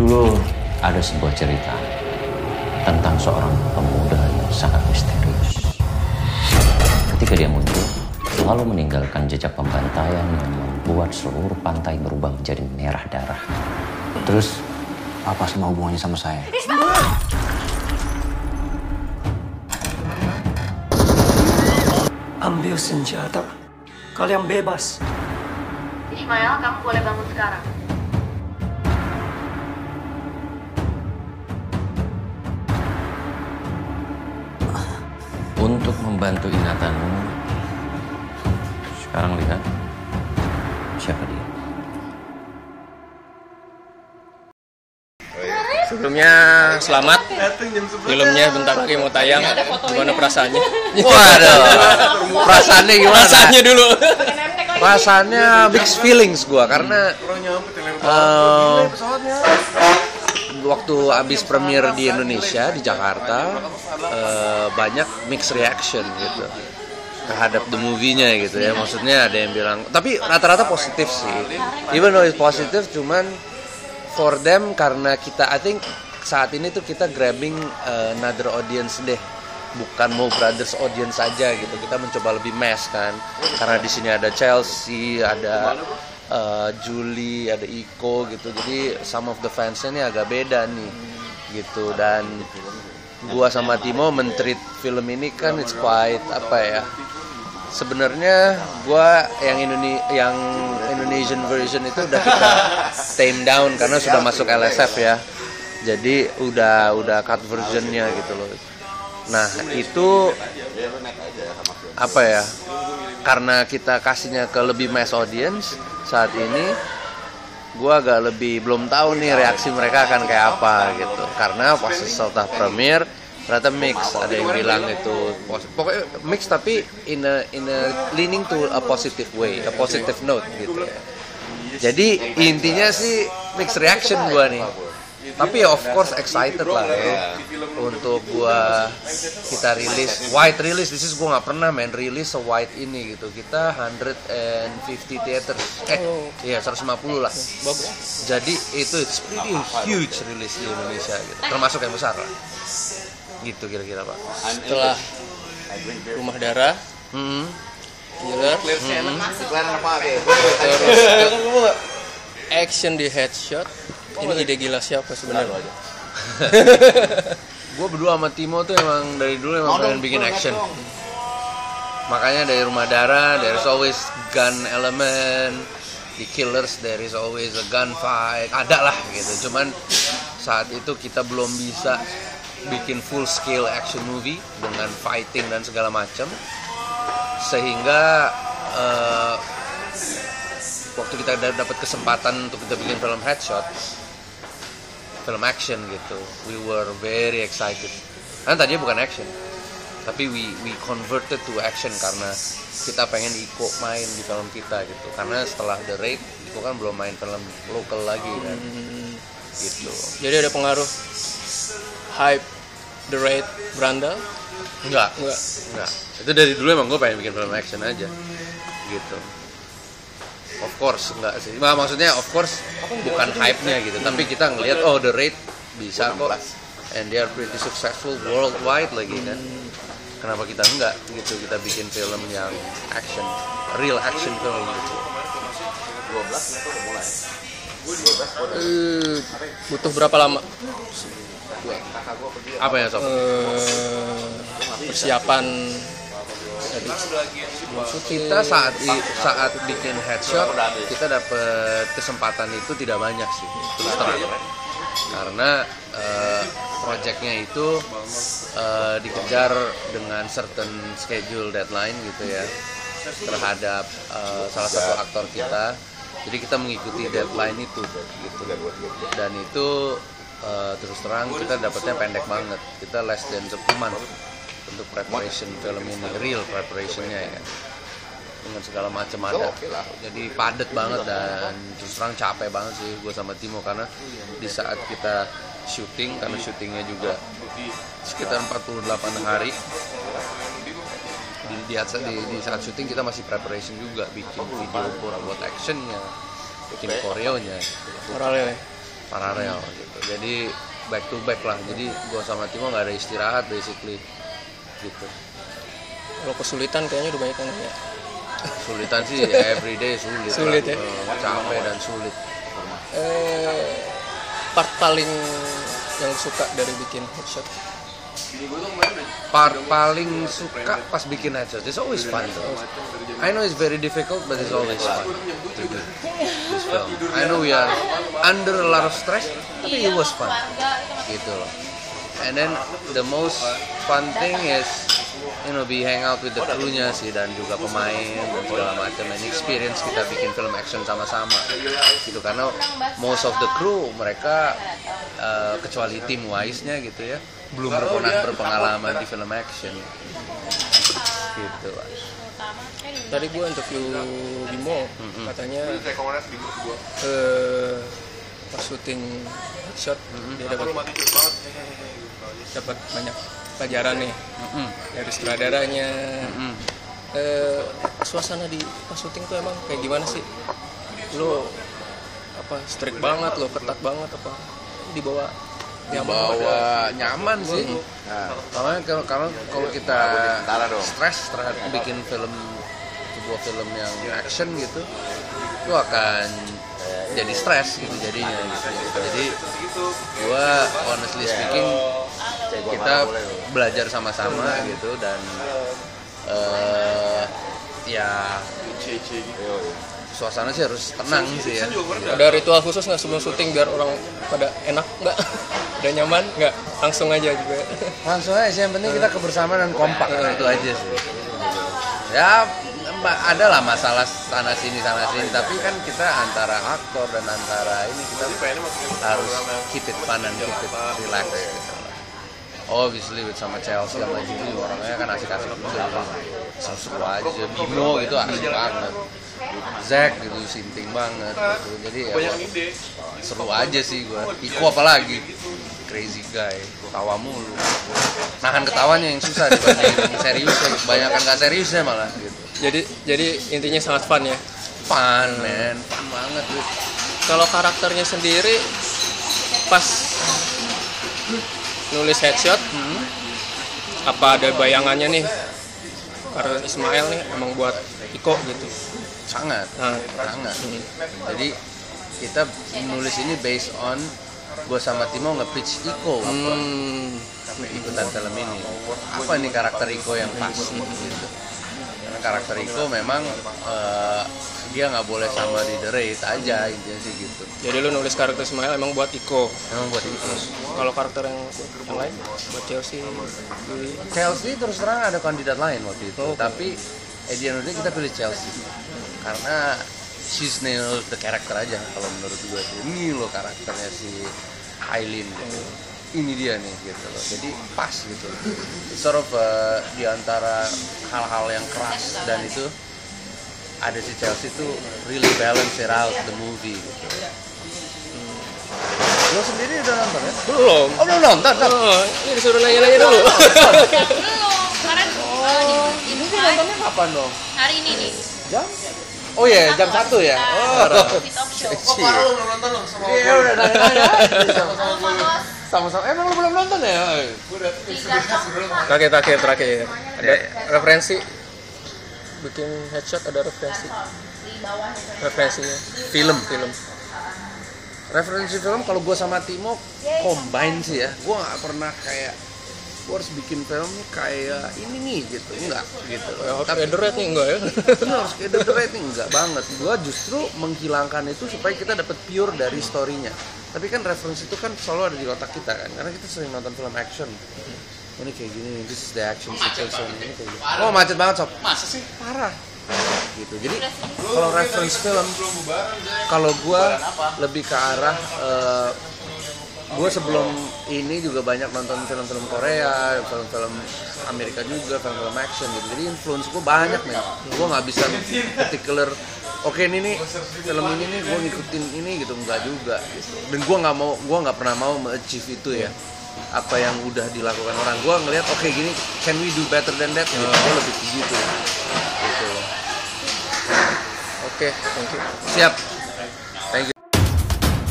Dulu ada sebuah cerita tentang seorang pemuda yang sangat misterius. Ketika dia muncul, selalu meninggalkan jejak pembantaian yang membuat seluruh pantai berubah menjadi merah darah. Terus, apa semua hubungannya sama saya? Ambil senjata. Kalian bebas. Ismail, kamu boleh bangun sekarang. Membantu ingatanmu, sekarang lihat siapa dia. Sebelumnya selamat. Filmnya bentar lagi mau tayang. Gimana perasaannya? Waduh, perasaannya gimana? Perasaannya dulu. Perasaannya mixed feelings gua karena eh, waktu abis premier di Indonesia di Jakarta eh, banyak mixed reaction gitu terhadap the movie-nya gitu ya. Maksudnya ada yang bilang, tapi rata-rata positif sih. Even though it's positif, cuman for them karena kita I think saat ini tuh kita grabbing uh, another audience deh bukan mau brothers audience saja gitu kita mencoba lebih mass kan karena di sini ada Chelsea ada uh, Julie ada Iko gitu. Jadi some of the fansnya ini agak beda nih gitu. Dan gua sama Timo mentreat film ini kan it's quite apa ya. Sebenarnya gua yang Indone yang Indonesian version itu udah kita tame down karena sudah masuk LSF ya. Jadi udah udah cut versionnya gitu loh. Nah itu apa ya? Karena kita kasihnya ke lebih mass audience saat ini gua agak lebih belum tahu nih reaksi mereka akan kayak apa gitu. Karena pas setelah premiere ternyata mix. Ada yang bilang itu pokoknya mix tapi in a in a leaning to a positive way a positive note gitu ya. Jadi intinya sih mix reaction gua nih tapi of course excited lah ya untuk gua kita rilis wide release this is gua nggak pernah main rilis se wide ini gitu. Kita 150 theater eh iya 150 lah. Jadi itu it's pretty huge release di Indonesia gitu. Termasuk yang besar lah gitu kira-kira pak. Setelah Rumah Darah, hmm. Killer, terus action di headshot. Ini ide gila siapa sebenarnya? gue berdua sama Timo tuh emang dari dulu emang pengen bikin action. makanya dari rumah darah there's always gun element. Di killers there is always a gunfight ada lah gitu. Cuman saat itu kita belum bisa bikin full scale action movie dengan fighting dan segala macam sehingga eh, waktu kita da- dapat kesempatan untuk kita bikin film headshot film action gitu. We were very excited. Kan tadinya bukan action tapi we we converted to action karena kita pengen Iko main di film kita gitu. Karena setelah The Raid Iko kan belum main film lokal lagi kan. Gitu. Jadi ada pengaruh hype The Raid Brandal? enggak. Enggak. enggak. Itu dari dulu emang gue pengen bikin film action aja. Gitu of course enggak sih. Nah, maksudnya of course bukan hype-nya gitu. Tapi kita ngelihat oh The Raid bisa kok. And they are pretty successful worldwide lagi kan? Kenapa kita enggak gitu kita bikin film yang action real action film gitu. Eh, butuh berapa lama? Apa ya sob? Eh, persiapan kita saat i- saat bikin headshot kita dapat kesempatan itu tidak banyak sih terus terang. Karena eh, projectnya itu eh, dikejar dengan certain schedule deadline gitu ya terhadap eh, salah satu aktor kita. Jadi kita mengikuti deadline itu gitu. Dan itu eh, terus terang kita dapatnya pendek banget. Kita less than 10 month untuk preparation film ini real preparationnya ya. Dengan segala macam ada. Jadi padat banget dan terus terang capek banget sih gue sama Timo karena di saat kita syuting karena syutingnya juga sekitar 48 hari. Di, di, di, di saat syuting kita masih preparation juga bikin video buat buat actionnya bikin koreonya gitu. paralel ya? paralel gitu. Jadi back to back lah. Jadi gue sama Timo nggak ada istirahat basically gitu Kalau kesulitan kayaknya udah banyak yang nanya. sulitan sih everyday sulit Sulit lah. ya? Eh, capek dan sulit Eh, part paling yang suka dari bikin headshot. part paling suka pas bikin headshot it's always fun though I know it's very difficult but it's always fun to do this film I know we are under a lot of stress tapi it was fun gitu loh and then the most fun thing is you know be hang out with the crew-nya sih dan juga pemain dan segala macam. And experience kita bikin film action sama-sama. Gitu karena most of the crew mereka uh, kecuali tim wise-nya gitu ya belum pernah berpengalaman di film action. Gitu lah Tadi gue interview Bimo, katanya eh pas syuting headshot dia dapat dapat banyak pelajaran nih Mm-mm. dari sutradaranya. Mm. Eh, suasana di pas syuting tuh emang kayak gimana sih? Lo apa strict banget, lo ketat banget apa? Dibawa nyaman bawa nyaman sih karena kalau kalau kalau kita stres terhadap bikin film sebuah film yang action gitu itu akan jadi stres gitu jadinya gitu. jadi gua honestly speaking kita belajar sama-sama gitu dan eh ya suasana sih harus tenang sih ya Ada ritual khusus nggak sebelum syuting biar orang pada enak nggak? Udah nyaman nggak? Langsung aja juga. langsung aja sih yang penting kita kebersamaan dan kompak itu aja sih ya ada lah masalah sana sini sana sini. Tapi kan kita antara aktor dan antara ini kita harus keep it fun and keep it relax gitu lah. obviously with sama Chelsea sama Jimmy orangnya kan asik-asik juga gitu. seru-seru aja Bimo gitu asik banget. Zack gitu sinting banget gitu. jadi ya seru aja sih gua. Iko apalagi? Crazy guy. Tawa mulu. Nahan ketawanya yang susah dibanding yang seriusnya kebanyakan gak seriusnya malah gitu Jadi jadi intinya sangat fun ya. fun man. Fun banget gitu. Kalau karakternya sendiri pas nulis headshot, apa ada bayangannya nih? Karena Ismail nih emang buat Iko gitu. sangat. Nah, sangat. Jadi kita nulis ini based on gue sama Timo nge-pitch Iko. Apa hmm, ikutan film ini. Apa nih karakter Iko yang pas? Gitu. karena karakter Iko memang eh, dia nggak boleh sama di The Raid aja intinya sih gitu jadi lu nulis karakter Ismail emang buat Iko. memang buat Iko Kalau karakter yang, yang lain buat Chelsea. Chelsea terus terang ada kandidat lain waktu itu Oh, oke. tapi day kita pilih Chelsea karena she's nailed the character aja kalau menurut gue ini loh karakternya si Aileen gitu. Ini dia nih gitu loh jadi pas gitu sort of uh, di antara hal-hal yang keras dan itu ada si Chelsea tuh really balance it out the movie gitu lo sendiri udah nonton ya? Belum. Oh belum nonton? Oh, ini disuruh nanya-nanya dulu. Belum, karena oh, di, di, Nontonnya kapan dong? hari ini nih. Jam? Oh iya, jam satu ya? Oh, Di talk show. Iya. Iya udah nanya-nanya. Kalau follow Sama-sama. Emang lu belum nonton ya? terakhir, terakhir, terakhir. Ada referensi. Bikin headshot ada referensi. Referensinya Film. film. Referensi film kalau gue sama Timo combine sih ya. Gue nggak pernah kayak gue harus bikin film nih kayak ini nih gitu. Enggak gitu. Ya, harus tapi red nih enggak ya? Ini harus kayak The nih enggak banget. Gue justru menghilangkan itu supaya kita dapat pure dari storynya tapi kan referensi itu kan selalu ada di otak kita kan karena kita sering nonton film action. Oh, ini kayak gini this is the action situation ini kayak gitu oh macet banget sob. Masa sih? Parah. Gitu. Jadi kalau reference film kalau gue lebih ke arah eh, gue sebelum ini juga banyak nonton film-film Korea, film-film Amerika juga, film-film action gitu. Jadi influence gue banyak nih. Gue nggak bisa particular. Oke ini nih film ini nih gue ngikutin ini gitu nggak juga. Gitu. Dan gue nggak mau, gue nggak pernah mau achieve itu ya. Apa yang udah dilakukan orang. Gue ngelihat oke gini, can we do better than that? Gitu. Gue lebih ke gitu. Gitu. oke thank you Siap. Thank you.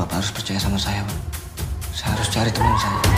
Bapak harus percaya percaya sama saya, Pak. Saya harus cari teman saya.